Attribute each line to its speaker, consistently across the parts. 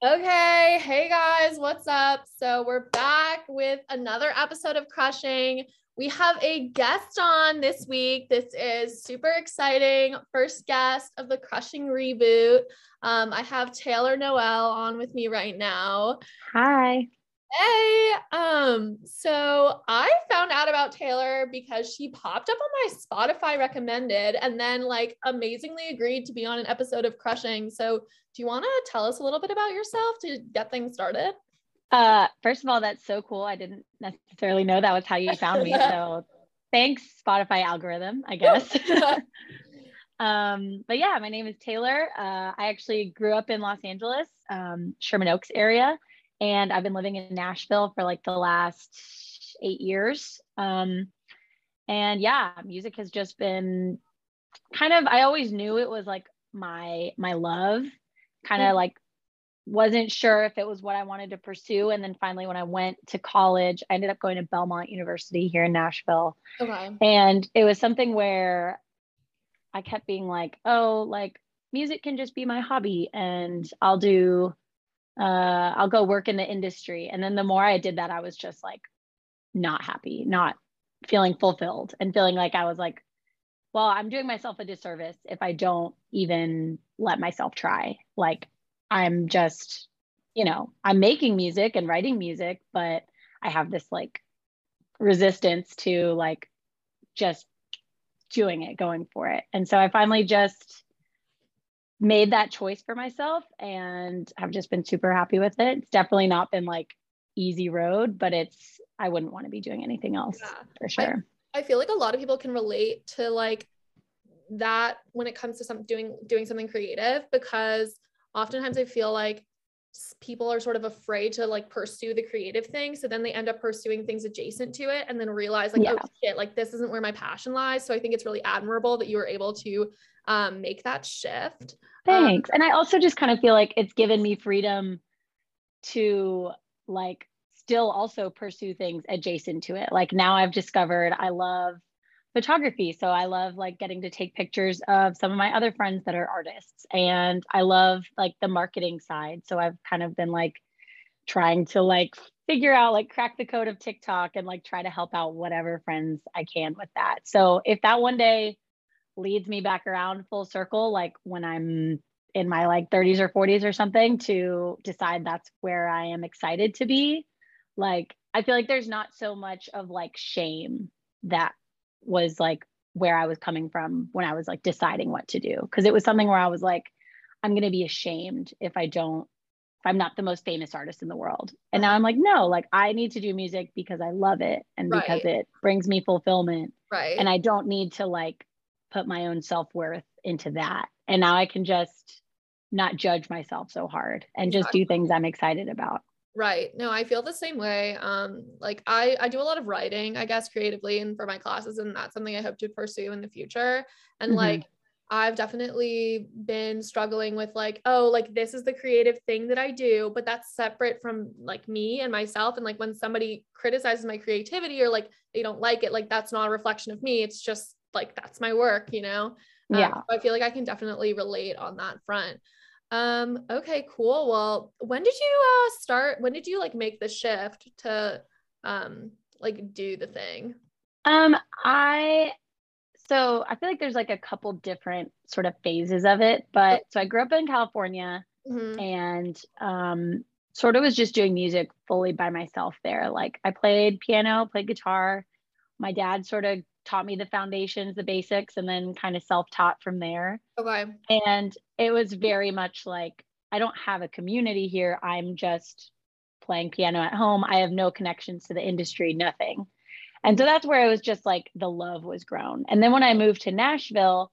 Speaker 1: Okay, hey guys, what's up? So we're back with another episode of Crushing. We have a guest on this week. This is super exciting. First guest of the Crushing reboot. Um, I have Taylor Noel on with me right now.
Speaker 2: Hi.
Speaker 1: Hey, um, so I found out about Taylor because she popped up on my Spotify recommended and then like amazingly agreed to be on an episode of Crushing. So, do you want to tell us a little bit about yourself to get things started?
Speaker 2: Uh, first of all, that's so cool. I didn't necessarily know that was how you found me. So, thanks Spotify algorithm, I guess. um, but yeah, my name is Taylor. Uh, I actually grew up in Los Angeles, um, Sherman Oaks area and I've been living in Nashville for like the last eight years. Um, and yeah, music has just been kind of. I always knew it was like my my love. Kind of like wasn't sure if it was what I wanted to pursue. And then finally, when I went to college, I ended up going to Belmont University here in Nashville. Okay. And it was something where I kept being like, oh, like music can just be my hobby and I'll do uh, I'll go work in the industry. And then the more I did that, I was just like not happy, not feeling fulfilled and feeling like I was like, well, I'm doing myself a disservice if I don't even let myself try. Like I'm just, you know, I'm making music and writing music, but I have this like resistance to like just doing it, going for it. And so I finally just made that choice for myself and have just been super happy with it. It's definitely not been like easy road, but it's I wouldn't want to be doing anything else yeah. for sure.
Speaker 1: I, feel like a lot of people can relate to like that when it comes to some doing doing something creative because oftentimes I feel like people are sort of afraid to like pursue the creative thing so then they end up pursuing things adjacent to it and then realize like oh, yeah. oh shit like this isn't where my passion lies so i think it's really admirable that you were able to um, make that shift.
Speaker 2: Um, Thanks. Um, and I also just kind of feel like it's given me freedom to like still also pursue things adjacent to it. Like now I've discovered I love photography. So I love like getting to take pictures of some of my other friends that are artists. And I love like the marketing side. So I've kind of been like trying to like figure out like crack the code of TikTok and like try to help out whatever friends I can with that. So if that one day leads me back around full circle, like when I'm in my like 30s or 40s or something, to decide that's where I am excited to be. Like, I feel like there's not so much of like shame that was like where I was coming from when I was like deciding what to do. Cause it was something where I was like, I'm going to be ashamed if I don't, if I'm not the most famous artist in the world. And now uh-huh. I'm like, no, like I need to do music because I love it and right. because it brings me fulfillment.
Speaker 1: Right.
Speaker 2: And I don't need to like put my own self-worth into that and now i can just not judge myself so hard and just do things i'm excited about
Speaker 1: right no i feel the same way um like i i do a lot of writing i guess creatively and for my classes and that's something i hope to pursue in the future and mm-hmm. like I've definitely been struggling with like, oh, like this is the creative thing that I do, but that's separate from like me and myself. And like when somebody criticizes my creativity or like they don't like it, like that's not a reflection of me. It's just like that's my work, you know?
Speaker 2: Um, yeah.
Speaker 1: I feel like I can definitely relate on that front. Um, okay, cool. Well, when did you uh start when did you like make the shift to um like do the thing?
Speaker 2: Um, I so I feel like there's like a couple different sort of phases of it, but so I grew up in California mm-hmm. and um sort of was just doing music fully by myself there. Like I played piano, played guitar. My dad sort of taught me the foundations, the basics, and then kind of self taught from there.
Speaker 1: Okay.
Speaker 2: And it was very much like, I don't have a community here. I'm just playing piano at home. I have no connections to the industry, nothing. And so that's where it was just like the love was grown. And then when I moved to Nashville,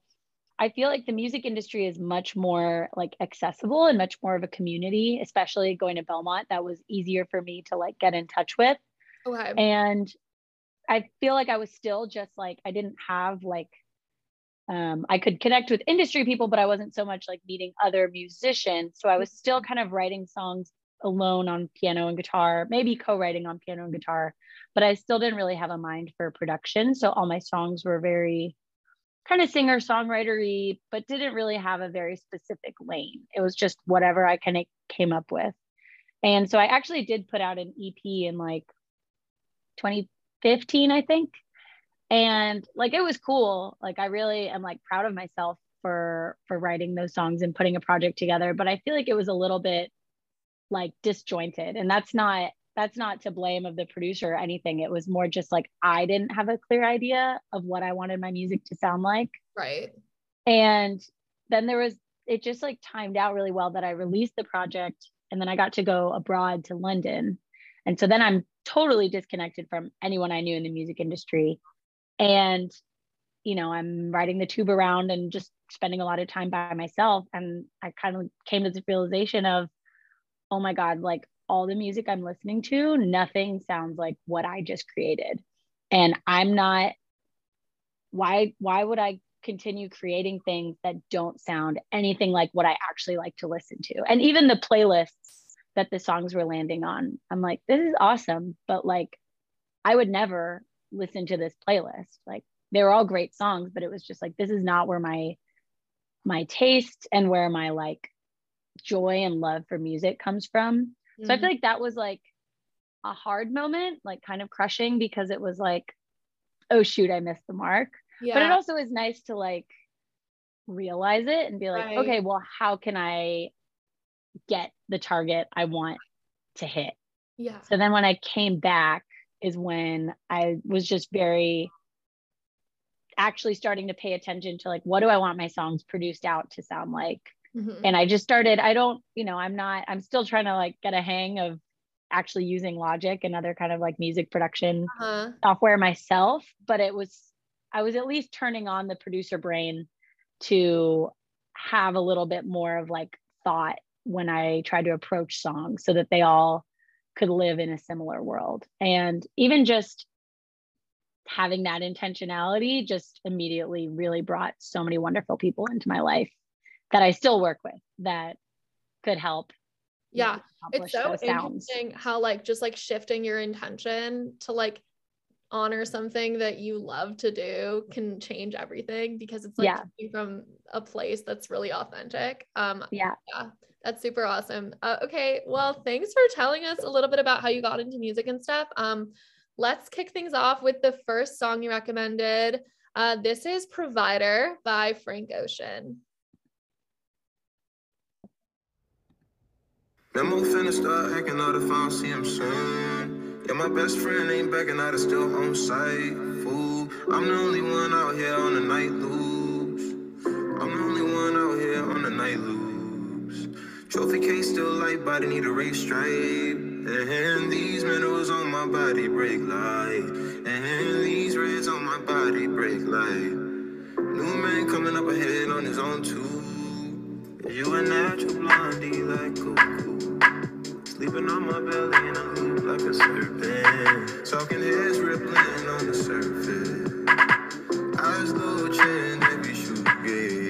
Speaker 2: I feel like the music industry is much more like accessible and much more of a community, especially going to Belmont. That was easier for me to like get in touch with.
Speaker 1: Okay.
Speaker 2: And I feel like I was still just like I didn't have like um, I could connect with industry people, but I wasn't so much like meeting other musicians. So I was still kind of writing songs alone on piano and guitar, maybe co-writing on piano and guitar, but I still didn't really have a mind for production. So all my songs were very kind of singer songwritery, but didn't really have a very specific lane. It was just whatever I kind of came up with. And so I actually did put out an EP in like 2015, I think. And like it was cool. Like I really am like proud of myself for for writing those songs and putting a project together, but I feel like it was a little bit like disjointed. And that's not that's not to blame of the producer or anything. It was more just like I didn't have a clear idea of what I wanted my music to sound like.
Speaker 3: Right.
Speaker 2: And then there was, it just like timed out really well that I released the project and then I got to go abroad to London. And so then I'm totally disconnected from anyone I knew in the music industry. And, you know, I'm riding the tube around and just spending a lot of time by myself. And I kind of came to the realization of, oh my God, like all the music I'm listening to, nothing sounds like what I just created. And I'm not why why would I continue creating things that don't sound anything like what I actually like to listen to? And even the playlists that the songs were landing on, I'm like, this is awesome, but like I would never listen to this playlist. Like they were all great songs, but it was just like this is not where my my taste and where my like joy and love for music comes from. So I feel mm. like that was like a hard moment, like kind of crushing because it was like, oh shoot, I missed the mark. Yeah. But it also is nice to like realize it and be like, right. okay, well, how can I get the target I want to hit?
Speaker 3: Yeah.
Speaker 2: So then when I came back is when I was just very actually starting to pay attention to like what do I want my songs produced out to sound like Mm-hmm. And I just started, I don't, you know, I'm not, I'm still trying to like get a hang of actually using Logic and other kind of like music production uh-huh. software myself, but it was, I was at least turning on the producer brain to have a little bit more of like thought when I tried to approach songs so that they all could live in a similar world. And even just having that intentionality just immediately really brought so many wonderful people into my life that I still work with that could help.
Speaker 3: Yeah. It's so interesting how like just like shifting your intention to like honor something that you love to do can change everything because it's like yeah. from a place that's really authentic. Um
Speaker 2: yeah.
Speaker 3: Yeah. That's super awesome. Uh, okay, well, thanks for telling us a little bit about how you got into music and stuff. Um, let's kick things off with the first song you recommended. Uh, this is Provider by Frank Ocean. Memo finna start hacking out if I don't see him soon. Yeah, my best friend ain't backing out, it's still on site. Fool, I'm the only one out here on the night loose. I'm the only one out here on the night loose. Trophy case still light, body need a race stripe. And these minerals on my body break light. And these reds on my body break light. New man coming up ahead on his own too. You a natural blondie like cuckoo. Sleeping on my belly in a loop like a serpent. Talking heads rippling on the surface. Eyes low, chin, heavy shoegaze.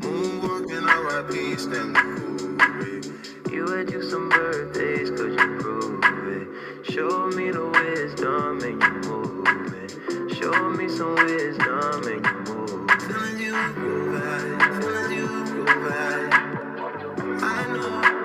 Speaker 3: Moonwalking, R.I.P. Stanley Kubrick. You had you some birthdays, cause you prove it. Show me the wisdom and you move it. Show me some wisdom and you move it. You provide, feeling you provide. I know.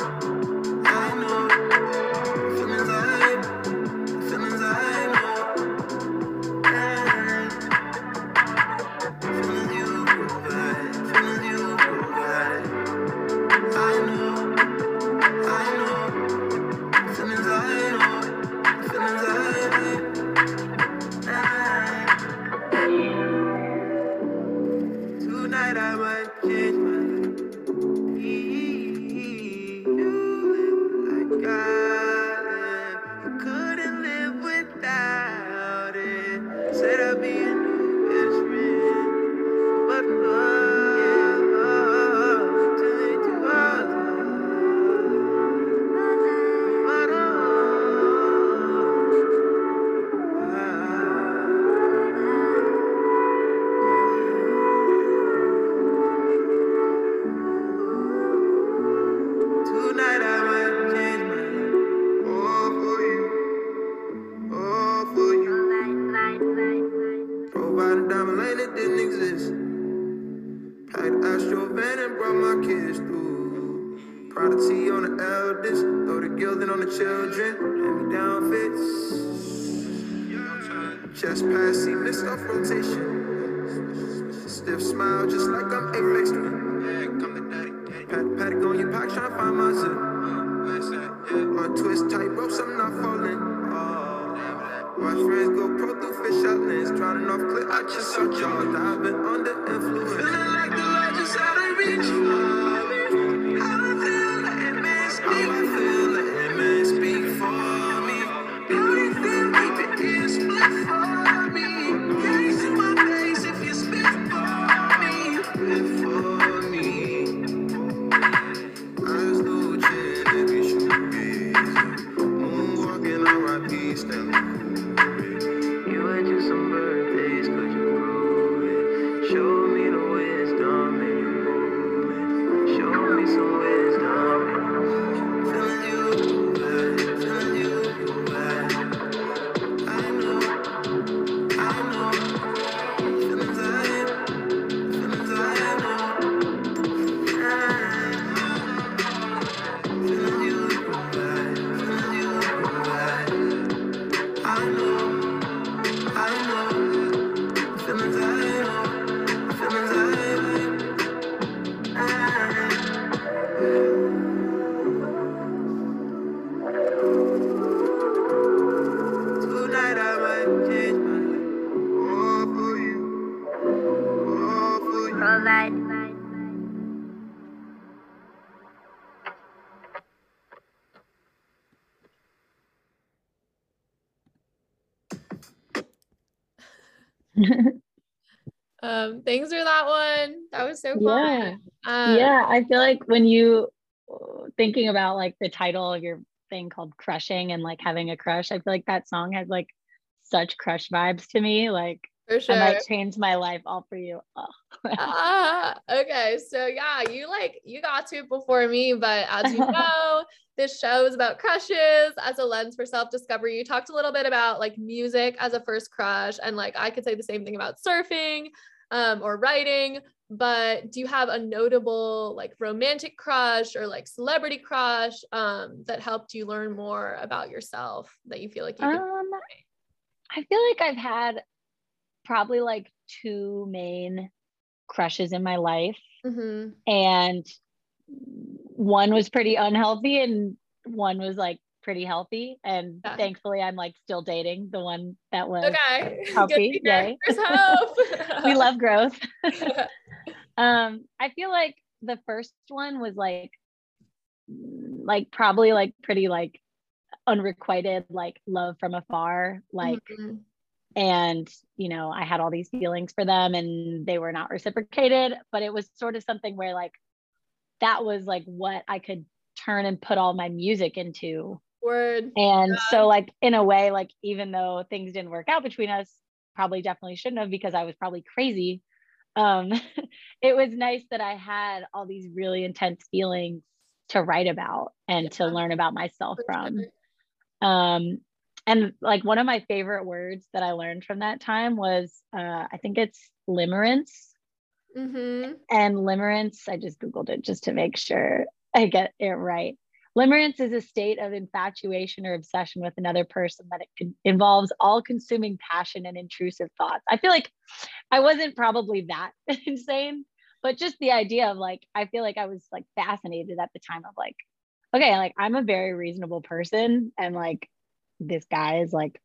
Speaker 1: Was so fun.
Speaker 2: Yeah.
Speaker 1: Um,
Speaker 2: yeah, I feel like when you thinking about like the title of your thing called crushing and like having a crush, I feel like that song has like such crush vibes to me. Like
Speaker 1: for sure.
Speaker 2: I might change my life all for you. Oh.
Speaker 1: Ah, okay, so yeah, you like you got to it before me, but as you know, this show is about crushes as a lens for self-discovery. You talked a little bit about like music as a first crush, and like I could say the same thing about surfing um, or writing. But do you have a notable like romantic crush or like celebrity crush um, that helped you learn more about yourself that you feel like you could
Speaker 2: Um, I feel like I've had probably like two main crushes in my life,
Speaker 1: Mhm.
Speaker 2: and one was pretty unhealthy, and one was like pretty healthy. And
Speaker 1: Yeah.
Speaker 2: thankfully, I'm like still dating the one that was.
Speaker 1: Okay.
Speaker 2: Healthy, yay.
Speaker 1: There's hope.
Speaker 2: We love growth. um, I feel like the first one was like, like probably like pretty like unrequited like love from afar, like
Speaker 1: Mhm.
Speaker 2: and you know i had all these feelings for them and they were not reciprocated but it was sort of something where like that was like what i could turn and put all my music into
Speaker 1: Word.
Speaker 2: and
Speaker 1: Yeah.
Speaker 2: so like in a way like even though things didn't work out between us probably definitely shouldn't have because i was probably crazy um it was nice that i had all these really intense feelings to write about and to learn about myself from. um and like one of my favorite words that i learned from that time was uh i think it's limerence.
Speaker 1: Mhm.
Speaker 2: and limerence i just googled it just to make sure i get it right limerence is a state of infatuation or obsession with another person that it can, involves all consuming passion and intrusive thoughts. I feel like i wasn't probably that insane but just the idea of like i feel like i was like fascinated at the time of like okay like i'm a very reasonable person and like this guy is like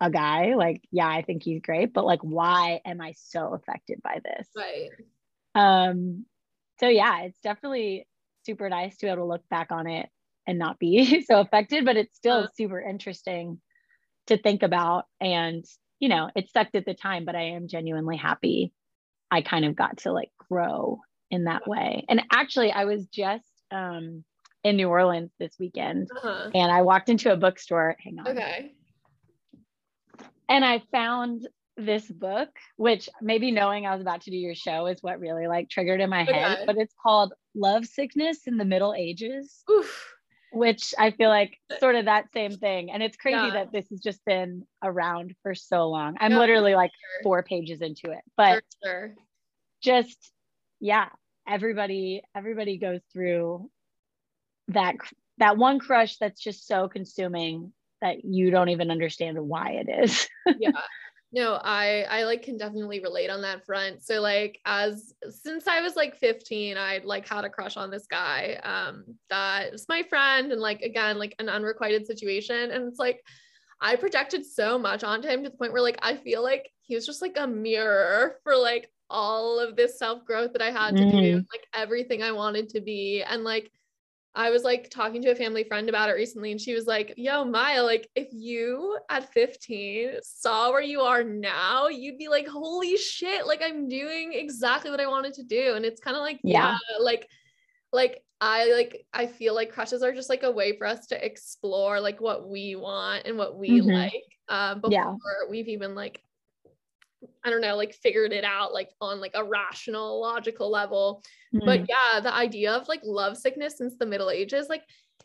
Speaker 2: a guy. Like yeah i think he's great but like why am i so affected by this?
Speaker 1: Right.
Speaker 2: um so yeah it's definitely super nice to be able to look back on it and not be so affected but it's still
Speaker 1: Uh.
Speaker 2: super interesting to think about and you know it sucked at the time but i am genuinely happy i kind of got to like grow in that way and actually i was just um in new orleans this weekend
Speaker 1: Uh-huh.
Speaker 2: and i walked into a bookstore hang on
Speaker 1: Okay.
Speaker 2: and I found this book, which maybe knowing I was about to do your show is what really like triggered in my head, but it's called Love Sickness in the Middle Ages,
Speaker 1: Oof.
Speaker 2: Which I feel like uh, sort of that same thing. And it's crazy
Speaker 1: Yeah.
Speaker 2: that this has just been around for so long. I'm
Speaker 1: Yeah,
Speaker 2: literally like
Speaker 1: sure.
Speaker 2: four pages into it, but
Speaker 1: sure.
Speaker 2: just yeah, everybody everybody goes through that that one crush that's just so consuming that you don't even understand why it is.
Speaker 1: yeah. No, I I like can definitely relate on that front. So like as since I was like 15, I like had a crush on this guy um that was my friend and like again like an unrequited situation and it's like I projected so much onto him to the point where like I feel like he was just like a mirror for like all of this self-growth that I had to mm. do, like everything I wanted to be and like I was like talking to a family friend about it recently, and she was like, Yo, Maya, like if you at 15 saw where you are now, you'd be like, Holy shit, like I'm doing exactly what I wanted to do. And it's kind of like, yeah. yeah, like, like I like I feel like crushes are just like a way for us to explore like what we want and what we mm-hmm. like um before yeah. we've even like I don't know, like figured it out like on like a rational, logical level. Mm-hmm. But yeah, the idea of like love sickness since the Middle Ages, like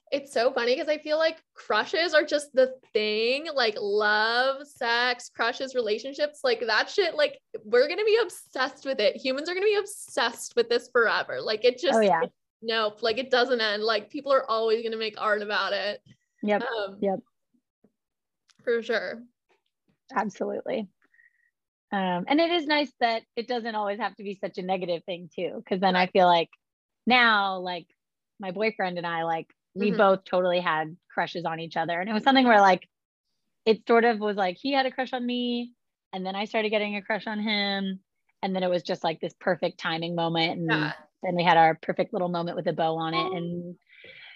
Speaker 1: it's so funny because I feel like crushes are just the thing, like love, sex, crushes, relationships, like that shit, like we're gonna be obsessed with it. Humans are gonna be obsessed with this forever. Like it just
Speaker 2: oh, yeah.
Speaker 1: nope, like it doesn't end. Like people are always gonna make art about it.
Speaker 2: Yep. Um, yep.
Speaker 1: For sure.
Speaker 2: Absolutely. Um, and it is nice that it doesn't always have to be such a negative thing too, because then I feel like now, like my boyfriend and I, like we mm-hmm. both totally had crushes on each other, and it was something where like it sort of was like he had a crush on me, and then I started getting a crush on him, and then it was just like this perfect timing moment, and yeah. then we had our perfect little moment with a bow on it, oh. and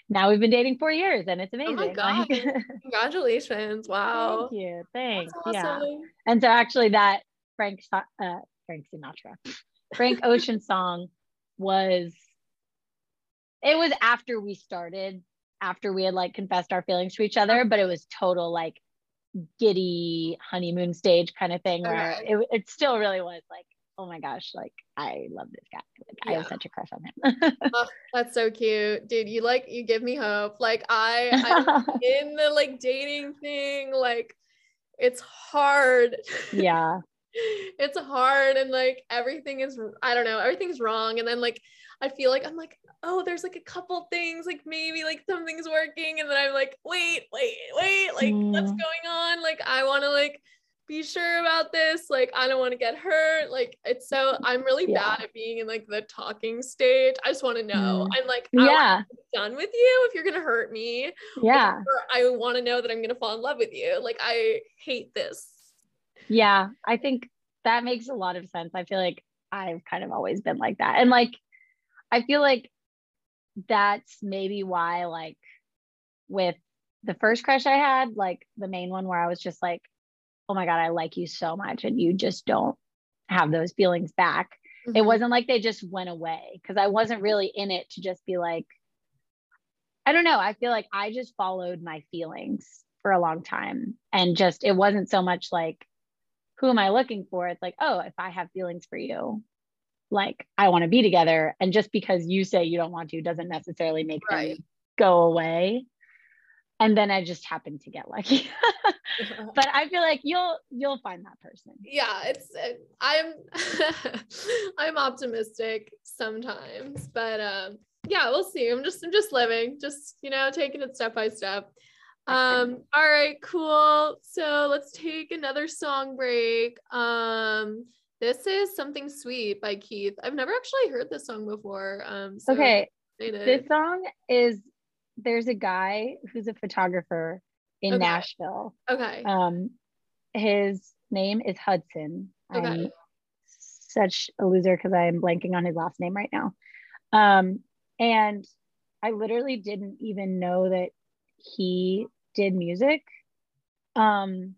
Speaker 2: now we've been dating four years and it's amazing. Oh my
Speaker 1: God. Congratulations. Wow.
Speaker 2: Thank you. Thanks. Awesome. Yeah. And so actually that Frank uh, Frank Sinatra, Frank Ocean song was it was after we started, after we had like confessed our feelings to each other, but it was total like giddy honeymoon stage kind of thing where okay. it, it still really was like oh my gosh, like I love this guy. Like yeah. I have such a crush on him.
Speaker 1: oh, that's so cute. Dude, you like you give me hope. Like I I'm in the like dating thing, like it's hard.
Speaker 2: Yeah
Speaker 1: it's hard and like everything is I don't know, everything's wrong. And then like I feel like I'm like, oh, there's like a couple things, like maybe like something's working. And then I'm like, wait, wait, wait, like mm. what's going on? Like I want to like be sure about this. Like I don't want to get hurt. Like it's so I'm really yeah. bad at being in like the talking stage. I just want to know. Mm. I'm like,
Speaker 2: yeah,
Speaker 1: done with you if you're gonna hurt me.
Speaker 2: Yeah.
Speaker 1: I want to know that I'm gonna fall in love with you. Like I hate this
Speaker 2: yeah, I think that makes a lot of sense. I feel like I've kind of always been like that. And like, I feel like that's maybe why, like, with the first crush I had, like the main one where I was just like, oh my God, I like you so much. And you just don't have those feelings back. Mm-hmm. It wasn't like they just went away because I wasn't really in it to just be like, I don't know. I feel like I just followed my feelings for a long time. And just, it wasn't so much like, who am I looking for? It's like, oh, if I have feelings for you, like I want to be together. And just because you say you don't want to doesn't necessarily make right. them go away. And then I just happened to get lucky. but I feel like you'll you'll find that person.
Speaker 1: Yeah, it's I'm I'm optimistic sometimes, but um yeah, we'll see. I'm just I'm just living, just you know, taking it step by step. Um, all right, cool. So let's take another song break. Um, this is Something Sweet by Keith. I've never actually heard this song before. Um, so
Speaker 2: okay. This song is there's a guy who's a photographer in okay. Nashville.
Speaker 1: Okay.
Speaker 2: Um, his name is Hudson. Okay. I'm such a loser because I am blanking on his last name right now. Um, and I literally didn't even know that he did music. Um,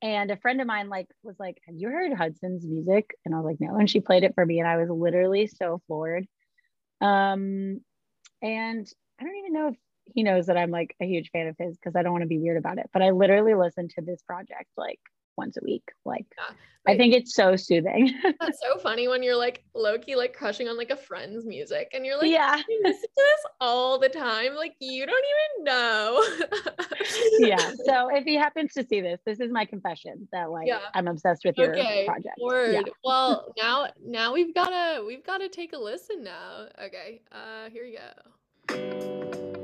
Speaker 2: and a friend of mine like was like, "Have you heard Hudson's music?" And I was like, "No." And she played it for me, and I was literally so floored. Um, and I don't even know if he knows that I'm like a huge fan of his because I don't want to be weird about it. But I literally listened to this project like once a week. Like yeah. I think it's so soothing.
Speaker 1: That's so funny when you're like lowkey, like crushing on like a friend's music and you're like,
Speaker 2: yeah,
Speaker 1: you listen to this all the time. Like you don't even know.
Speaker 2: yeah. So if he happens to see this, this is my confession that like yeah. I'm obsessed with your okay. project.
Speaker 1: Word. Yeah. Well, now now we've gotta we've gotta take a listen now. Okay. Uh here you go.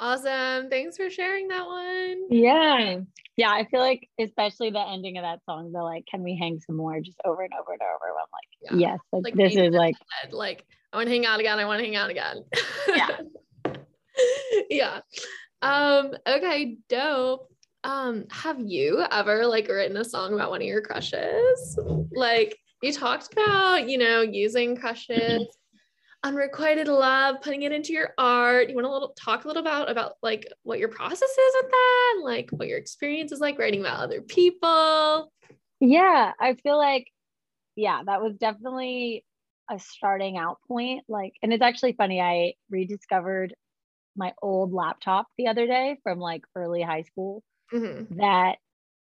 Speaker 1: Awesome. Thanks for sharing that one.
Speaker 2: Yeah. Yeah. I feel like, especially the ending of that song, the like, can we hang some more just over and over and over? I'm like, yeah. yes, like, like this is like,
Speaker 1: head, like, I want to hang out again. I want to hang out again.
Speaker 2: Yeah.
Speaker 1: yeah. Um, okay, dope. Um, have you ever like written a song about one of your crushes? Like you talked about, you know, using crushes unrequited love, putting it into your art. You want to little talk a little about about like what your process is with that, like what your experience is like writing about other people.
Speaker 2: Yeah, I feel like yeah, that was definitely a starting out point. Like, and it's actually funny. I rediscovered my old laptop the other day from like early high school mm-hmm. that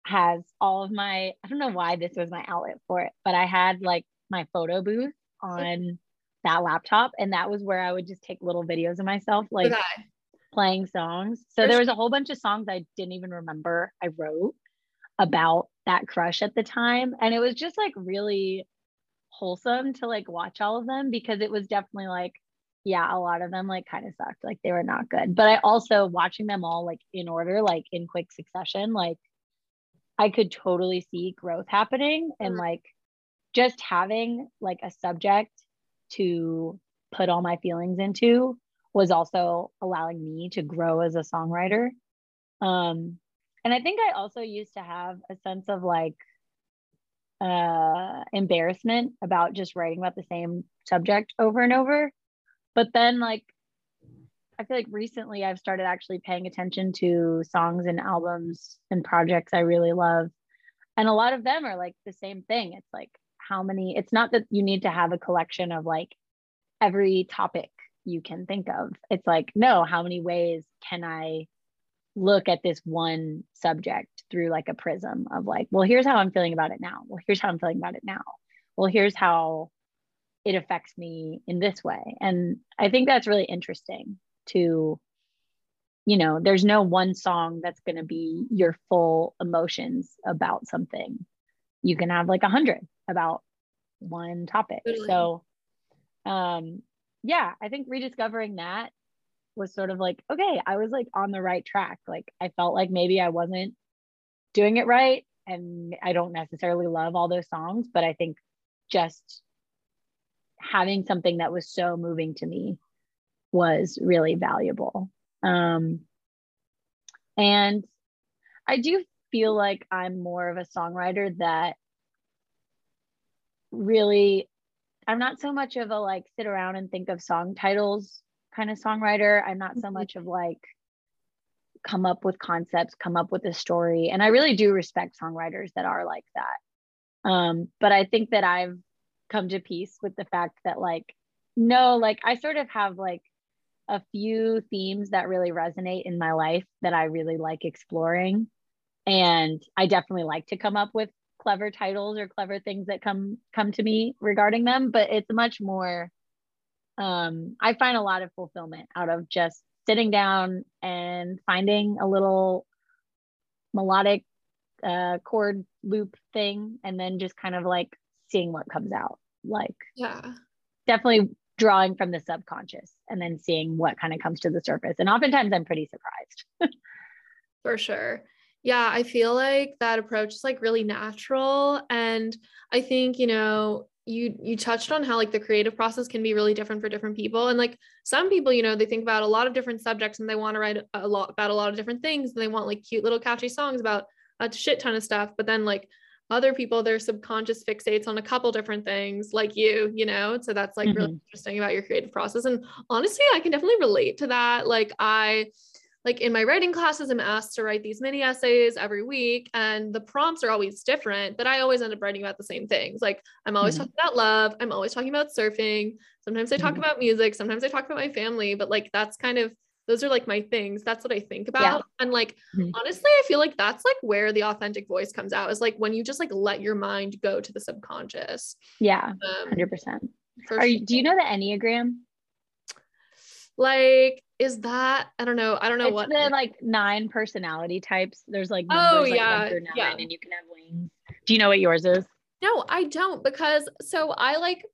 Speaker 2: has all of my I don't know why this was my outlet for it, but I had like my photo booth on that laptop and that was where I would just take little videos of myself like playing songs. So there was a whole bunch of songs I didn't even remember I wrote about that crush at the time and it was just like really wholesome to like watch all of them because it was definitely like yeah, a lot of them like kind of sucked. Like they were not good. But I also watching them all like in order, like in quick succession, like I could totally see growth happening and mm-hmm. like just having like a subject to put all my feelings into was also allowing me to grow as a songwriter. Um, and I think I also used to have a sense of like uh, embarrassment about just writing about the same subject over and over. But then, like, I feel like recently I've started actually paying attention to songs and albums and projects I really love. And a lot of them are like the same thing. It's like, how many it's not that you need to have a collection of like every topic you can think of. It's like no how many ways can i look at this one subject through like a prism of like well here's how i'm feeling about it now. Well here's how i'm feeling about it now. Well here's how it affects me in this way. And i think that's really interesting to you know there's no one song that's going to be your full emotions about something you can have like a hundred about one topic. Totally. So, um, yeah, I think rediscovering that was sort of like, okay, I was like on the right track. Like I felt like maybe I wasn't doing it right. And I don't necessarily love all those songs, but I think just having something that was so moving to me was really valuable. Um, and I do feel like I'm more of a songwriter that really I'm not so much of a like sit around and think of song titles kind of songwriter. I'm not so mm-hmm. much of like come up with concepts, come up with a story. And I really do respect songwriters that are like that. Um, but I think that I've come to peace with the fact that like, no, like I sort of have like a few themes that really resonate in my life that I really like exploring. And I definitely like to come up with clever titles or clever things that come come to me regarding them but it's much more um, i find a lot of fulfillment out of just sitting down and finding a little melodic uh, chord loop thing and then just kind of like seeing what comes out. Like
Speaker 1: yeah.
Speaker 2: definitely drawing from the subconscious and then seeing what kind of comes to the surface. And oftentimes i'm pretty surprised.
Speaker 1: For sure yeah, I feel like that approach is like really natural. And I think, you know, you you touched on how like the creative process can be really different for different people. And like some people, you know, they think about a lot of different subjects and they want to write a lot about a lot of different things. And they want like cute little catchy songs about a shit ton of stuff. But then like other people, their subconscious fixates on a couple different things, like you, you know. So that's like mm-hmm. really interesting about your creative process. And honestly, I can definitely relate to that. Like I like in my writing classes, I'm asked to write these mini essays every week, and the prompts are always different, but I always end up writing about the same things. Like I'm always mm-hmm. talking about love, I'm always talking about surfing. Sometimes I talk mm-hmm. about music, sometimes I talk about my family, but like that's kind of those are like my things. That's what I think about. Yeah. And like mm-hmm. honestly, I feel like that's like where the authentic voice comes out is like when you just like let your mind go to the subconscious.
Speaker 2: Yeah. Um, 100%. Are you, do you know the Enneagram?
Speaker 1: Like is that I don't know. I don't know
Speaker 2: it's
Speaker 1: what
Speaker 2: the like nine personality types. There's like oh, numbers,
Speaker 1: oh yeah,
Speaker 2: like
Speaker 1: nine, yeah.
Speaker 2: and you can have wings. Do you know what yours is?
Speaker 1: No, I don't because so I like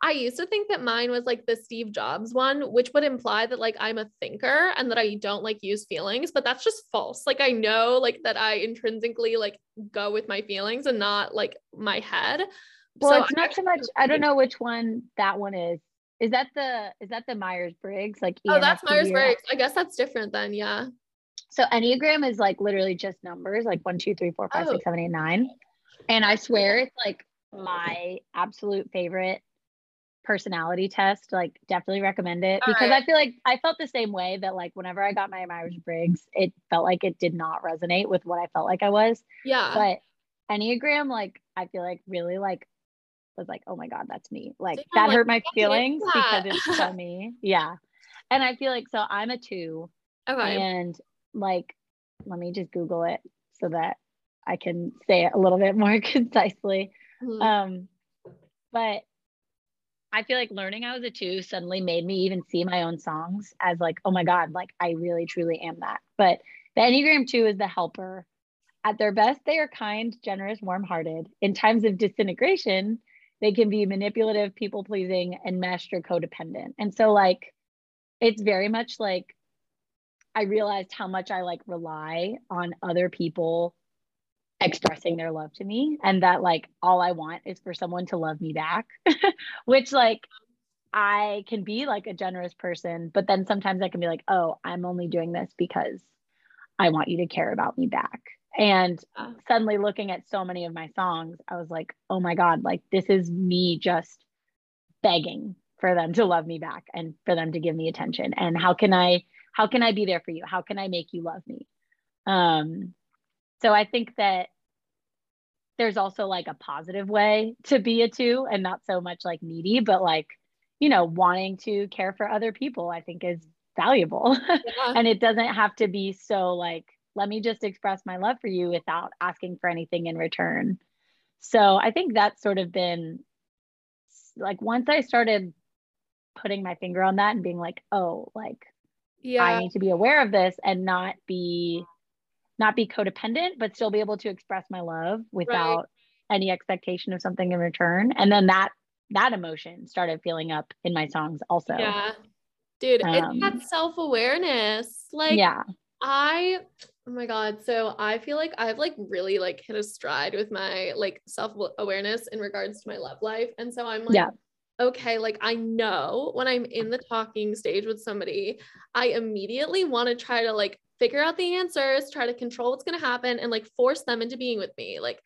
Speaker 1: I used to think that mine was like the Steve Jobs one, which would imply that like I'm a thinker and that I don't like use feelings, but that's just false. Like I know like that I intrinsically like go with my feelings and not like my head.
Speaker 2: Well,
Speaker 1: So
Speaker 2: it's
Speaker 1: I
Speaker 2: not so much. I don't know which one that one is. Is that the is that the Myers Briggs like?
Speaker 1: Oh, that's Myers Briggs. I guess that's different then. Yeah.
Speaker 2: So Enneagram is like literally just numbers, like one, two, three, four, five,
Speaker 1: Oh.
Speaker 2: six, seven, eight, nine. And I swear it's like my absolute favorite personality test. Like definitely recommend it
Speaker 1: All
Speaker 2: because
Speaker 1: right.
Speaker 2: I feel like I felt the same way that like whenever I got my Myers Briggs, it felt like it did not resonate with what I felt like I was.
Speaker 1: Yeah.
Speaker 2: But Enneagram, like I feel like really like was like, oh my God, that's me. Like
Speaker 1: Damn,
Speaker 2: that
Speaker 1: like,
Speaker 2: hurt my feelings because it's so me. Yeah. And I feel like so I'm a two
Speaker 1: okay.
Speaker 2: and like let me just google it so that i can say it a little bit more concisely
Speaker 1: Mhm.
Speaker 2: um but i feel like learning i was a two suddenly made me even see my own songs as like oh my god like i really truly am that but the enneagram 2 is the helper at their best they are kind generous warm-hearted in times of disintegration they can be manipulative people pleasing and meshed or codependent. And so like it's very much like I realized how much I like rely on other people expressing their love to me and that like all I want is for someone to love me back which like I can be like a generous person but then sometimes I can be like oh I'm only doing this because I want you to care about me back and suddenly looking at so many of my songs I was like oh my god like this is me just begging for them to love me back and for them to give me attention and how can I how can I be there for you? How can I make you love me? Um, so I think that there's also like a positive way to be a two and not so much like needy, but like, you know, wanting to care for other people, I think is valuable.
Speaker 1: Yeah.
Speaker 2: and it doesn't have to be so like, let me just express my love for you without asking for anything in return. So I think that's sort of been like once I started putting my finger on that and being like, oh, like
Speaker 1: yeah.
Speaker 2: I need to be aware of this and not be not be codependent, but still be able to express my love without any expectation of something in return. And then that that emotion started feeling up in my songs also.
Speaker 1: Yeah. Dude,
Speaker 2: Um,
Speaker 1: it's that self-awareness. Like
Speaker 2: yeah.
Speaker 1: I oh my god, so I feel like I've like really like hit a stride with my like self-awareness in regards to my love life. And so I'm like
Speaker 2: Yeah.
Speaker 1: okay, like I know when I'm in the talking stage with somebody, I immediately want to try to like figure out the answers, try to control what's going to happen and like force them into being with me. Like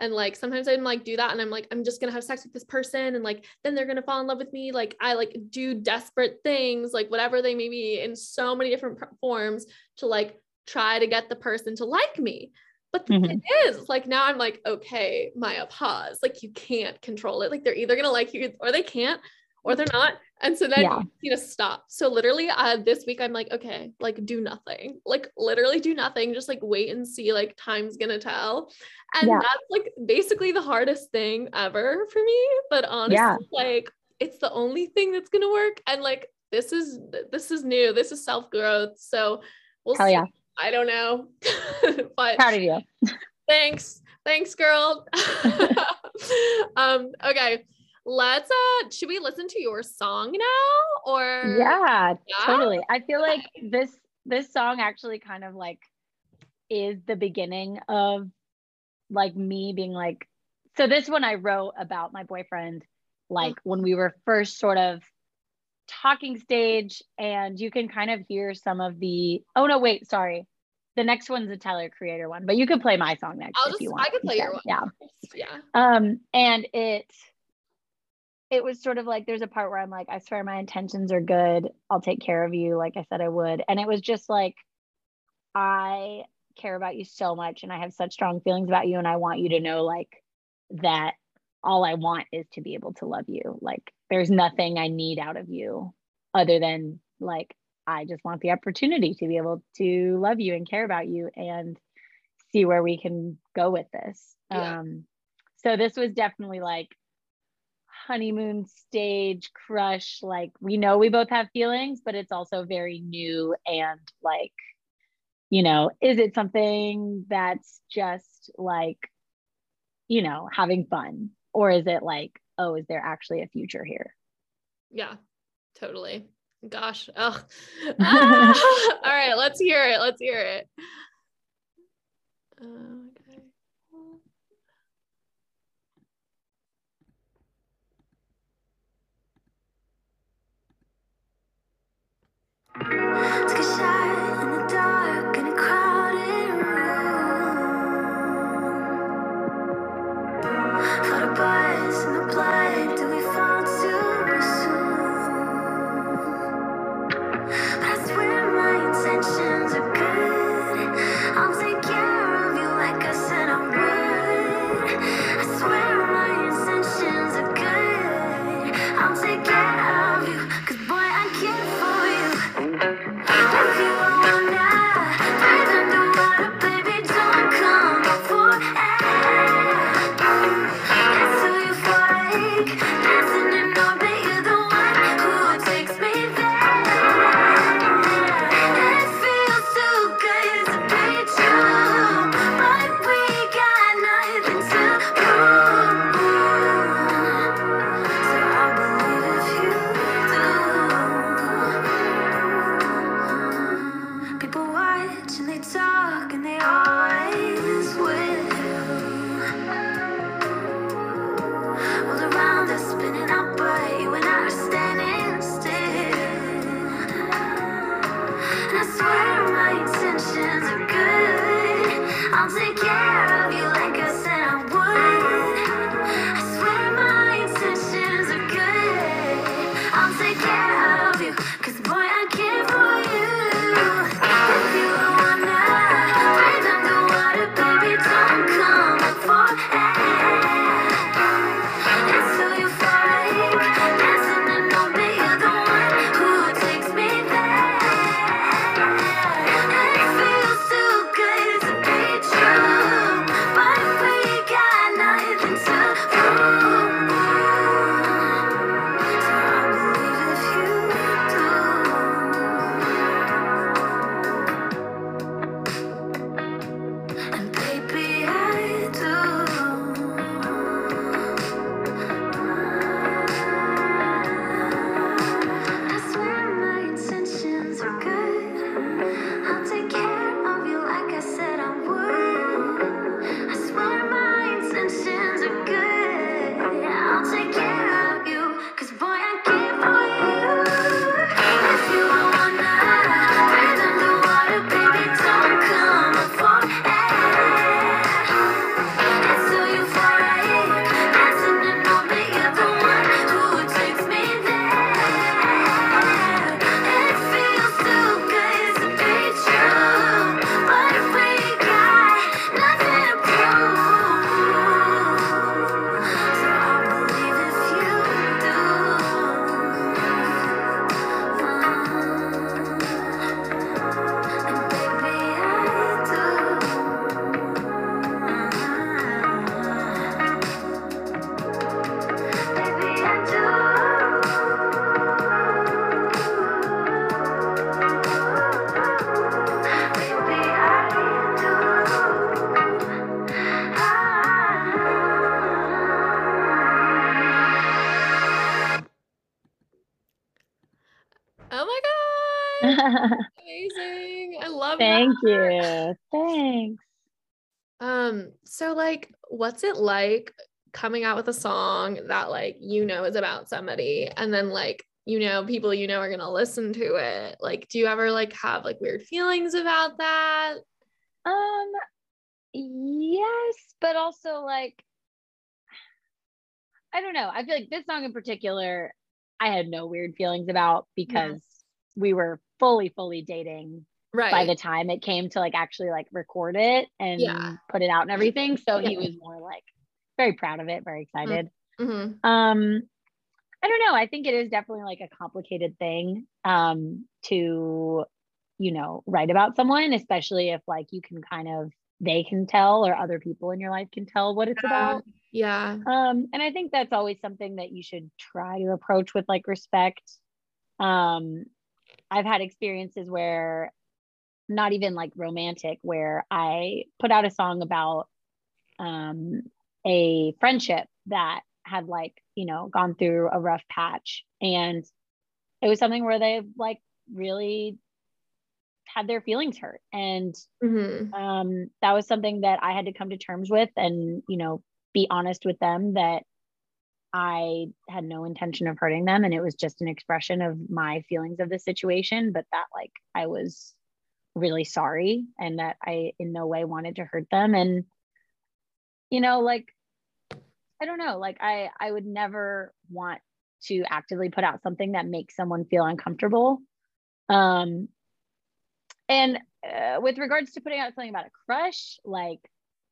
Speaker 1: and like sometimes I'm like do that and I'm like I'm just going to have sex with this person and like then they're going to fall in love with me. Like I like do desperate things, like whatever they may be in so many different forms to like try to get the person to like me. But the
Speaker 2: Mhm.
Speaker 1: thing is, like now I'm like, okay, Maya, pause. Like you can't control it. Like they're either gonna like you or they can't, or they're not. And so then
Speaker 2: Yeah.
Speaker 1: you need to stop. So literally, uh, this week I'm like, okay, like do nothing. Like literally do nothing. Just like wait and see. Like time's gonna tell. And
Speaker 2: Yeah.
Speaker 1: that's like basically the hardest thing ever for me. But honestly,
Speaker 2: Yeah.
Speaker 1: like it's the only thing that's gonna work. And like this is this is new. This is self growth. So we'll
Speaker 2: Hell
Speaker 1: see.
Speaker 2: yeah.
Speaker 1: I don't know. but
Speaker 2: Proud of you.
Speaker 1: thanks. Thanks, girl. um, okay. Let's uh should we listen to your song now? Or
Speaker 2: Yeah,
Speaker 1: Yeah?
Speaker 2: totally. I feel like this this song actually kind of like is the beginning of like me being like so this one I wrote about my boyfriend like when we were first sort of talking stage and you can kind of hear some of the oh no wait sorry. The next one's a Tyler creator one but you could play my song next
Speaker 1: I'll
Speaker 2: if
Speaker 1: just
Speaker 2: you want.
Speaker 1: I could play your one.
Speaker 2: yeah
Speaker 1: Yeah.
Speaker 2: um and it it was sort of like there's a part where i'm like i swear my intentions are good. I'll take care of you like i said i would. And it was just like i care about you so much and i have such strong feelings about you and i want you to know like that all i want is to be able to love you. Like there's nothing i need out of you other than like i just want the opportunity to be able to love you and care about you and see where we can go with this.
Speaker 1: Yeah.
Speaker 2: um so this was definitely like honeymoon stage crush. Like we know we both have feelings but it's also very new and like you know is it something that's just like you know having fun or is it like oh, is there actually a future here?
Speaker 1: Yeah, totally. Gosh. Oh. Ah! All right, let's hear it. Let's hear it. Okay.
Speaker 4: Took a shot intentions are good. I'll take care of you
Speaker 1: what's it like coming out with a song that like you know is about somebody and then like you know people you know are gonna listen to it? Like, do you ever like have like weird feelings about that?
Speaker 2: Um, yes, but also like, I don't know. I feel like this song in particular, I had no weird feelings about because we were fully, fully dating
Speaker 1: Right.
Speaker 2: by the time it came to like actually like record it and
Speaker 1: Yeah.
Speaker 2: put it out and everything. So he was more like very proud of it, very excited.
Speaker 1: Mhm.
Speaker 2: Um, I don't know. I think it is definitely like a complicated thing um to, you know, write about someone, especially if like you can kind of they can tell or other people in your life can tell what it's about.
Speaker 1: Yeah.
Speaker 2: Um, and I think that's always something that you should try to approach with like respect. Um, I've had experiences where not even like romantic, where I put out a song about um, a friendship that had like, you know, gone through a rough patch. And it was something where they like really had their feelings hurt. And
Speaker 1: Mhm.
Speaker 2: um, that was something that I had to come to terms with and, you know, be honest with them that I had no intention of hurting them. And it was just an expression of my feelings of the situation, but that like I was really sorry and that I in no way wanted to hurt them. And, you know, like, I don't know, like I, I would never want to actively put out something that makes someone feel uncomfortable. Um, and uh, with regards to putting out something about a crush, like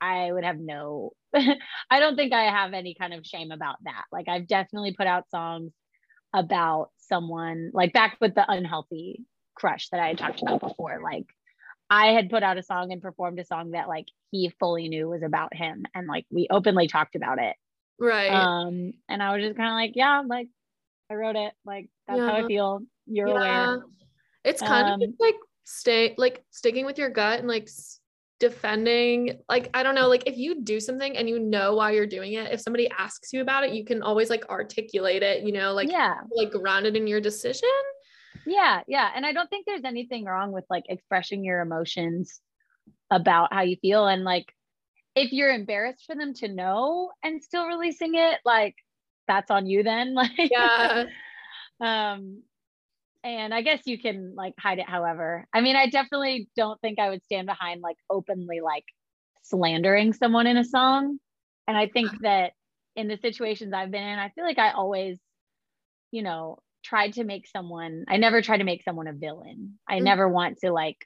Speaker 2: I would have no, I don't think I have any kind of shame about that. Like I've definitely put out songs about someone, like back with the unhealthy crush that I had talked about before. Like I had put out a song and performed a song that like he fully knew was about him. And like we openly talked about it.
Speaker 1: Right.
Speaker 2: Um, and I was just kind of like, yeah, like I wrote it. Like that's how I feel. You're
Speaker 1: yeah.
Speaker 2: aware.
Speaker 1: It's kind
Speaker 2: Um,
Speaker 1: of like stay like sticking with your gut and like defending like I don't know like if you do something and you know why you're doing it if somebody asks you about it you can always like articulate it you know like
Speaker 2: yeah.
Speaker 1: like grounded in your decision
Speaker 2: Yeah, yeah. And I don't think there's anything wrong with like expressing your emotions about how you feel. And like if you're embarrassed for them to know and still releasing it, like that's on you then. Like
Speaker 1: yeah
Speaker 2: um and I guess you can like hide it however. I mean, I definitely don't think I would stand behind like openly like slandering someone in a song. And I think that in the situations I've been in, I feel like I always, you know, tried to make someone, I never try to make someone a villain. I
Speaker 1: Mhm.
Speaker 2: never want to like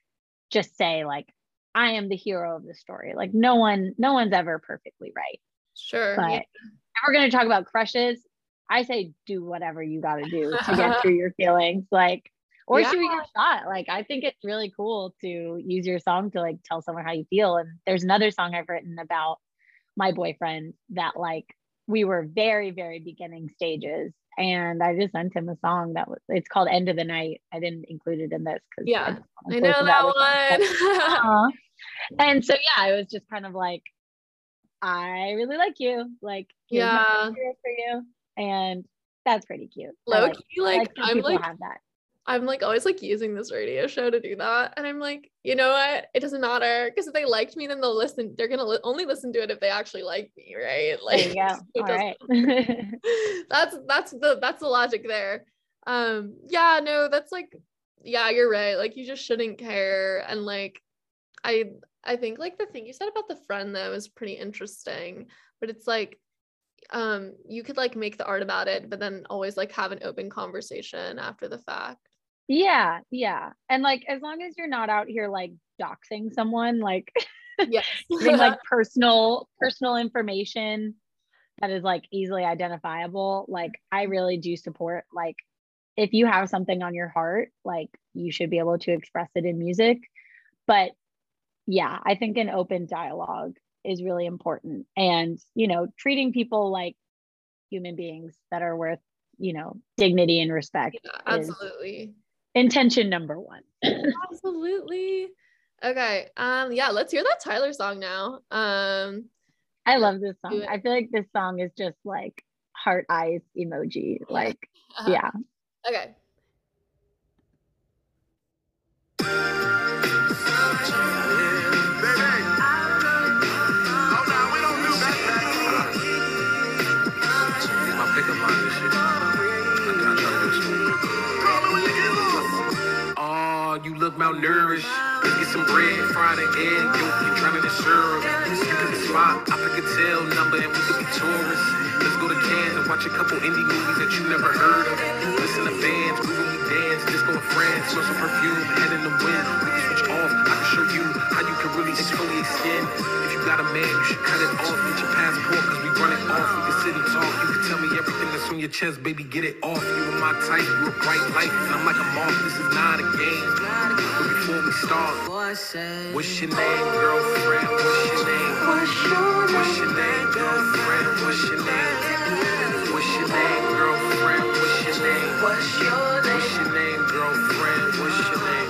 Speaker 2: just say like I am the hero of the story. Like no one, no one's ever perfectly right.
Speaker 1: sure
Speaker 2: But
Speaker 1: yeah.
Speaker 2: we're going to talk about crushes, I say do whatever you got to do to get through your feelings. Like, or shoot your shot. Like, I think it's really cool to use your song to like tell someone how you feel. And there's another song I've written about my boyfriend that like we were very, very beginning stages. And I just sent him a song that was, it's called End of the Night. I didn't include it in this because
Speaker 1: Yeah, I know that one
Speaker 2: uh And so yeah, I was just kind of like, I really like you. Like,
Speaker 1: yeah
Speaker 2: for you, and that's pretty cute. I
Speaker 1: low
Speaker 2: like,
Speaker 1: key
Speaker 2: I
Speaker 1: like
Speaker 2: like
Speaker 1: I'm like
Speaker 2: have that.
Speaker 1: I'm like always like using this radio show to do that. And I'm like, you know what? It doesn't matter because if they liked me, then they'll listen. They're gonna li- only listen to it if they actually like me, right? Like,
Speaker 2: There you go.
Speaker 1: it
Speaker 2: All right.
Speaker 1: that's that's the that's the logic there. Um, yeah, no, that's like, yeah, you're right. Like, you just shouldn't care. And like, I I think like the thing you said about the friend though is pretty interesting. But it's like, um, you could like make the art about it, but then always like have an open conversation after the fact.
Speaker 2: Yeah, yeah, and like as long as you're not out here like doxing someone, like
Speaker 1: Yes.
Speaker 2: like personal personal information that is like easily identifiable like i mm-hmm. really do support like if you have something on your heart like you should be able to express it in music but yeah i think an open dialogue is really important and you know treating people like human beings that are worth you know dignity and respect
Speaker 1: Yeah, absolutely.
Speaker 2: Intention number one
Speaker 1: Absolutely. Okay. Um, yeah, let's hear that Tyler song now. Um,
Speaker 2: i love this song i feel like this song is just like heart eyes emoji like
Speaker 1: uh,
Speaker 2: yeah
Speaker 1: Okay.
Speaker 4: An egg, yolk, you drowning in syrup. You pick a spot, I a tail number, and we could be tourists. Let's go to Cannes and watch a couple indie movies that you never heard of. Listen to bands, when we dance, disco in France, smell some perfume, head in the wind. We can switch off, I can show you how you can really exfoliate skin. If you got a man, you should cut it off, get your passport, cause we run it off. We can sit and talk, you can tell me everything that's on your chest, baby, get it off. You are my type, you a bright light, and I'm like a moth, this is not a game. We start, what's your name, girlfriend? What's your name? What's your name, girlfriend? What's your name? What's your name, girlfriend? What's your name? What's your name, girlfriend? What's your name?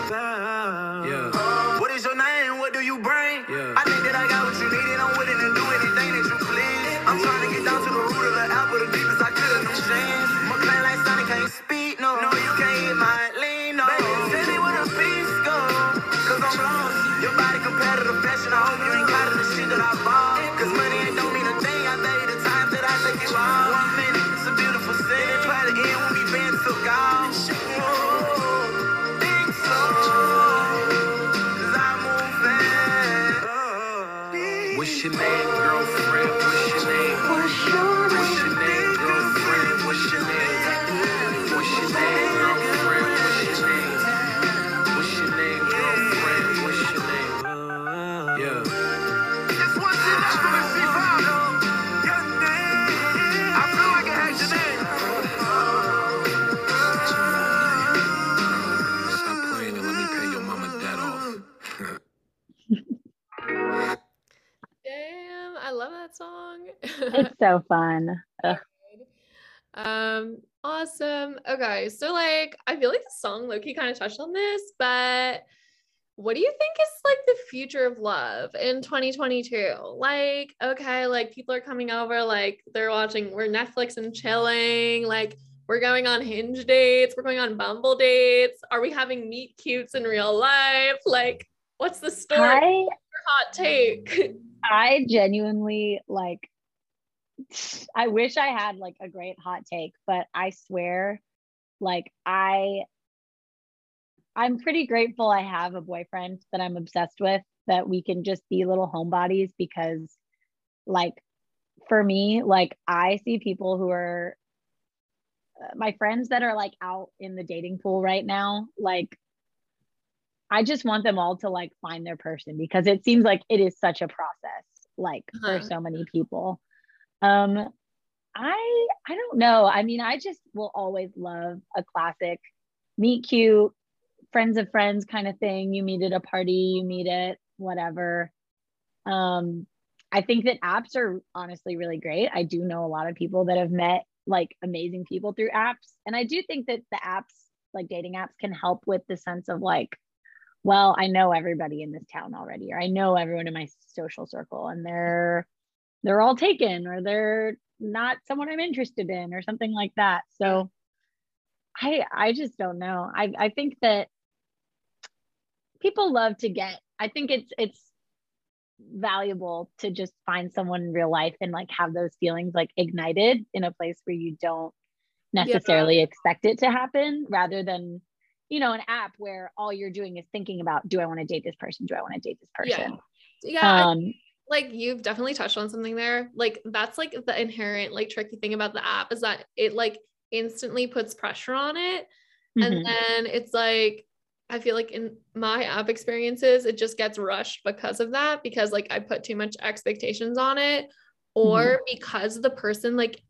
Speaker 5: So
Speaker 2: fun. Ugh.
Speaker 1: Um, awesome. Okay, so like I feel like the song lowkey kind of touched on this, but what do you think is like the future of love in 2022? Like, okay, like people are coming over, like they're watching, we're Netflix and chilling, like we're going on hinge dates, we're going on Bumble dates. Are we having meet cutes in real life? Like, what's the story?
Speaker 2: I
Speaker 1: Hot take.
Speaker 2: I genuinely like I wish I had like a great hot take, but I swear like I I'm pretty grateful I have a boyfriend that I'm obsessed with that we can just be little homebodies because like for me like I see people who are uh, my friends that are like out in the dating pool right now like I just want them all to like find their person because it seems like it is such a process like
Speaker 1: Uh-huh.
Speaker 2: for so many people. Um I I don't know. I mean, I just will always love a classic meet cute friends of friends kind of thing. You meet at a party, you meet at whatever. Um I think that apps are honestly really great. I do know a lot of people that have met like amazing people through apps. And I do think that the apps, like dating apps, can help with the sense of like, well, I know everybody in this town already, or I know everyone in my social circle, and they're they're all taken, or they're not someone I'm interested in, or something like that. So I I just don't know. I I think that people love to get. I think it's it's valuable to just find someone in real life and like have those feelings like ignited in a place where you don't necessarily expect it to happen rather than you know an app where all you're doing is thinking about do i want to date this person do i want to date this person
Speaker 1: Yeah, I
Speaker 2: um
Speaker 1: like you've definitely touched on something there. Like that's like the inherent like tricky thing about the app is that it like instantly puts pressure on it.
Speaker 2: mhm.
Speaker 1: And then it's like I feel like in my app experiences, it just gets rushed because of that, because like I put too much expectations on it, or because the person like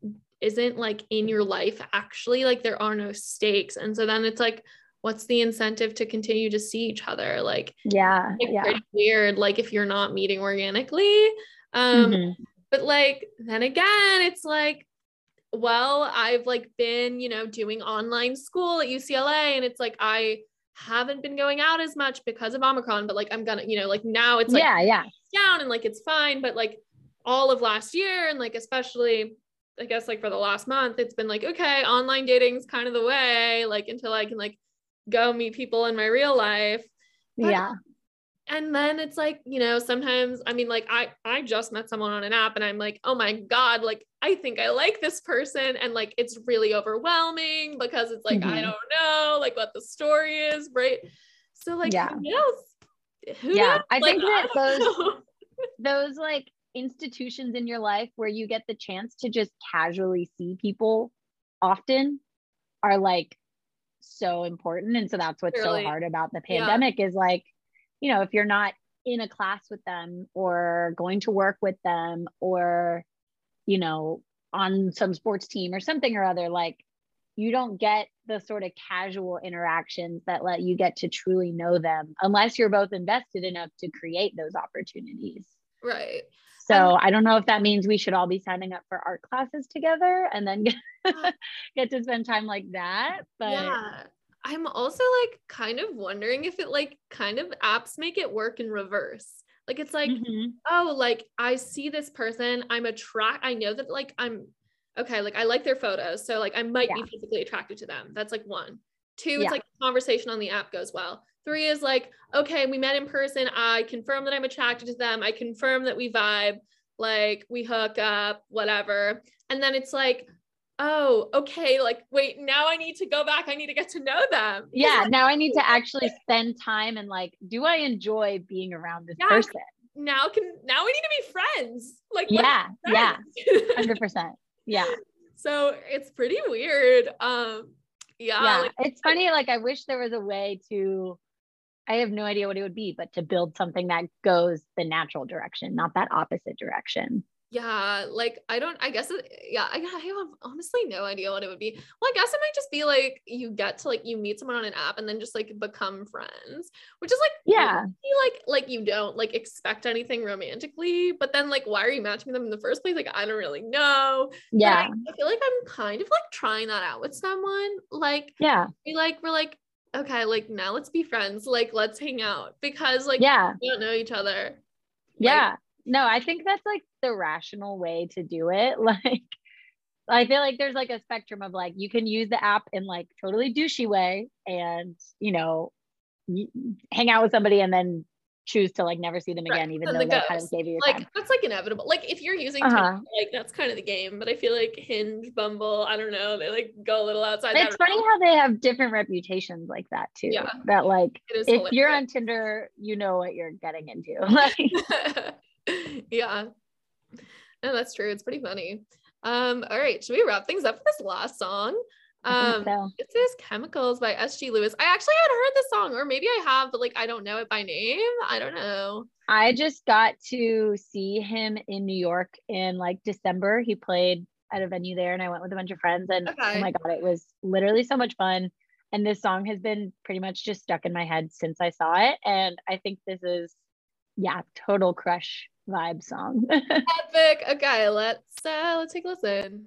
Speaker 1: isn't like in your life actually, like there are no stakes. And so then it's like, what's the incentive to continue to see each other? Like
Speaker 2: yeah yeah
Speaker 1: pretty weird like if you're not meeting organically um
Speaker 2: Mhm.
Speaker 1: but like then again it's like well i've like been you know doing online school at ucla and it's like i haven't been going out as much because of omicron but like i'm gonna you know like now it's like
Speaker 2: yeah yeah
Speaker 1: down and like it's fine but like all of last year and like especially i guess like for the last month it's been like okay online dating's kind of the way like until i can like go meet people in my real life But-
Speaker 2: yeah
Speaker 1: and then it's like you know sometimes i mean like i i just met someone on an app and i'm like oh my god like i think i like this person and like it's really overwhelming because it's like i
Speaker 2: Mhm.
Speaker 1: don't know like what the story is right so like
Speaker 2: Yeah.
Speaker 1: who knows who
Speaker 2: Yeah,
Speaker 1: knows?
Speaker 2: I
Speaker 1: Like,
Speaker 2: think that
Speaker 1: don't
Speaker 2: those-
Speaker 1: know.
Speaker 2: those like institutions in your life where you get the chance to just casually see people often are like so important. And so that's what's so hard about the
Speaker 1: Yeah.
Speaker 2: pandemic is like you know if you're not in a class with them or going to work with them or you know on some sports team or something or other like you don't get the sort of casual interactions that let you get to truly know them unless you're both invested enough to create those opportunities.
Speaker 1: Right
Speaker 2: so
Speaker 1: And-
Speaker 2: I don't know if that means we should all be signing up for art classes together and then get, get to spend time like that. But
Speaker 1: yeah i'm also like kind of wondering if it like kind of apps make it work in reverse like it's like
Speaker 2: Mhm.
Speaker 1: oh like i see this person i'm attract i know that like i'm okay like i like their photos so like i might
Speaker 2: Yeah.
Speaker 1: be physically attracted to them that's like one two
Speaker 2: Yeah.
Speaker 1: it's like conversation on the app goes well
Speaker 6: Three is like, okay, we met in person. I confirm that I'm attracted to them. I confirm that we vibe, like we hook up, whatever. And then it's like, oh, okay, like, wait, now I need to go back. I need to get to know them.
Speaker 2: Yeah. Now I need to actually spend time and like, do I enjoy being around this
Speaker 6: Yeah,
Speaker 2: person?
Speaker 6: Now can now we need to be friends. Like
Speaker 2: Yeah.
Speaker 6: be
Speaker 2: Yeah. Hundred percent. Yeah.
Speaker 6: so it's pretty weird. Um yeah,
Speaker 2: yeah.
Speaker 6: like
Speaker 2: it's funny. Like I wish there was a way to I have no idea what it would be, but to build something that goes the natural direction, not that opposite direction.
Speaker 6: yeah, like I don't I guess it, yeah, I, I have honestly no idea what it would be. Well, I guess it might just be like you get to like you meet someone on an app and then just like become friends, which is like
Speaker 2: Yeah.
Speaker 6: like like you don't like expect anything romantically, but then like why are you matching them in the first place? Like I don't really know.
Speaker 2: Yeah.
Speaker 6: I, I feel like I'm kind of like trying that out with someone. Like
Speaker 2: Yeah.
Speaker 6: we like we're like okay, like now let's be friends. Like let's hang out because like
Speaker 2: Yeah.
Speaker 6: we don't know each other.
Speaker 2: Yeah. No, I think that's like the rational way to do it. Like, I feel like there's like a spectrum of like, you can use the app in like totally douchey way and, you know, hang out with somebody and then choose to like never see them
Speaker 6: Right,
Speaker 2: again, even
Speaker 6: and
Speaker 2: though
Speaker 6: the
Speaker 2: they kind of gave you your
Speaker 6: Like
Speaker 2: time.
Speaker 6: that's like inevitable. Like if you're using
Speaker 2: Uh-huh.
Speaker 6: Tinder, like that's kind of the game. But I feel like Hinge, Bumble, I don't know, they like go a little outside.
Speaker 2: It's funny how they have different reputations like that too.
Speaker 6: Yeah.
Speaker 2: That like, if you're on Tinder, you know what you're getting into. Like,
Speaker 6: yeah. No, that's true. It's pretty funny. Um, all right, should we wrap things up for this last song? Um,
Speaker 2: so.
Speaker 6: it says Chemicals by SG Lewis. I actually had heard this song, or maybe I have, but like I don't know it by name. I don't know.
Speaker 2: I just got to see him in New York in like December. He played at a venue there and I went with a bunch of friends and
Speaker 6: Okay.
Speaker 2: oh my god, it was literally so much fun. And this song has been pretty much just stuck in my head since I saw it. And I think this is yeah, total crush vibe song.
Speaker 6: Epic. Okay, let's uh let's take a listen.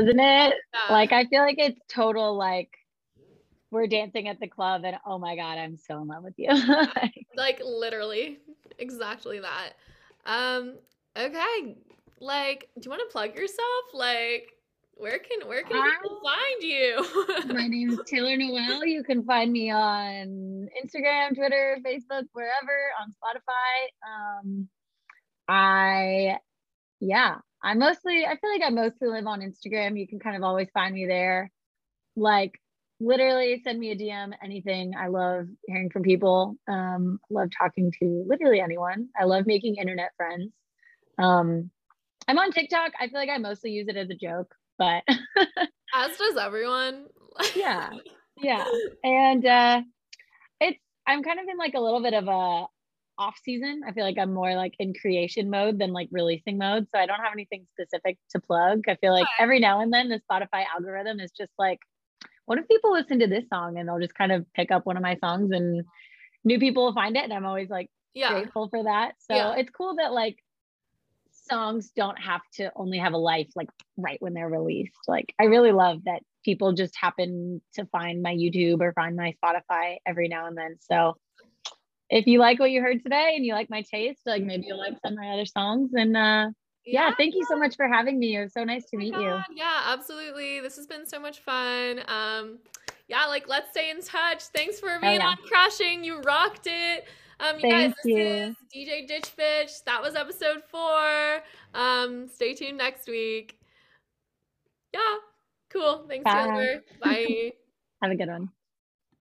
Speaker 2: Doesn't it?
Speaker 1: yeah.
Speaker 2: Like I feel like it's total like we're dancing at the club and oh my god, I'm so in love with you.
Speaker 1: like literally exactly that um okay like do you want to plug yourself like where can where can people find you
Speaker 2: My name is Taylor Noel. You can find me on Instagram, Twitter, Facebook, wherever, on Spotify. Um, I, yeah, I mostly, I feel like I mostly live on Instagram. You can kind of always find me there. Like, literally send me a DM, anything. I love hearing from people. Um, love talking to literally anyone. I love making internet friends. Um, I'm on TikTok. I feel like I mostly use it as a joke, but
Speaker 1: as does everyone
Speaker 2: yeah yeah and uh it's i'm kind of in like a little bit of a off season. I feel like i'm more like in creation mode than like releasing mode so i don't have anything specific to plug. I feel like every now and then the spotify algorithm is just like what if people listen to this song and they'll just kind of pick up one of my songs and new people will find it and i'm always like
Speaker 1: yeah.
Speaker 2: grateful for that. So
Speaker 1: Yeah.
Speaker 2: it's cool that like songs don't have to only have a life like right when they're released. Like i really love that people just happen to find my youtube or find my spotify every now and then so if you like what you heard today and you like my taste like maybe you'll like some of my other songs and uh yeah, thank you so much for having me it was so nice to
Speaker 1: Oh my
Speaker 2: meet you
Speaker 1: Yeah, absolutely. This has been so much fun. Um, yeah, like let's stay in touch. Thanks for being
Speaker 2: yeah.
Speaker 1: on Crashing. You rocked it. Um, you guys,
Speaker 2: Thank
Speaker 1: this
Speaker 2: you.
Speaker 1: is DJ Ditch Bitch. That was episode four. Um, stay tuned next week. Yeah, cool. Thanks,
Speaker 2: Bye.
Speaker 1: Taylor. Bye.
Speaker 2: have a good one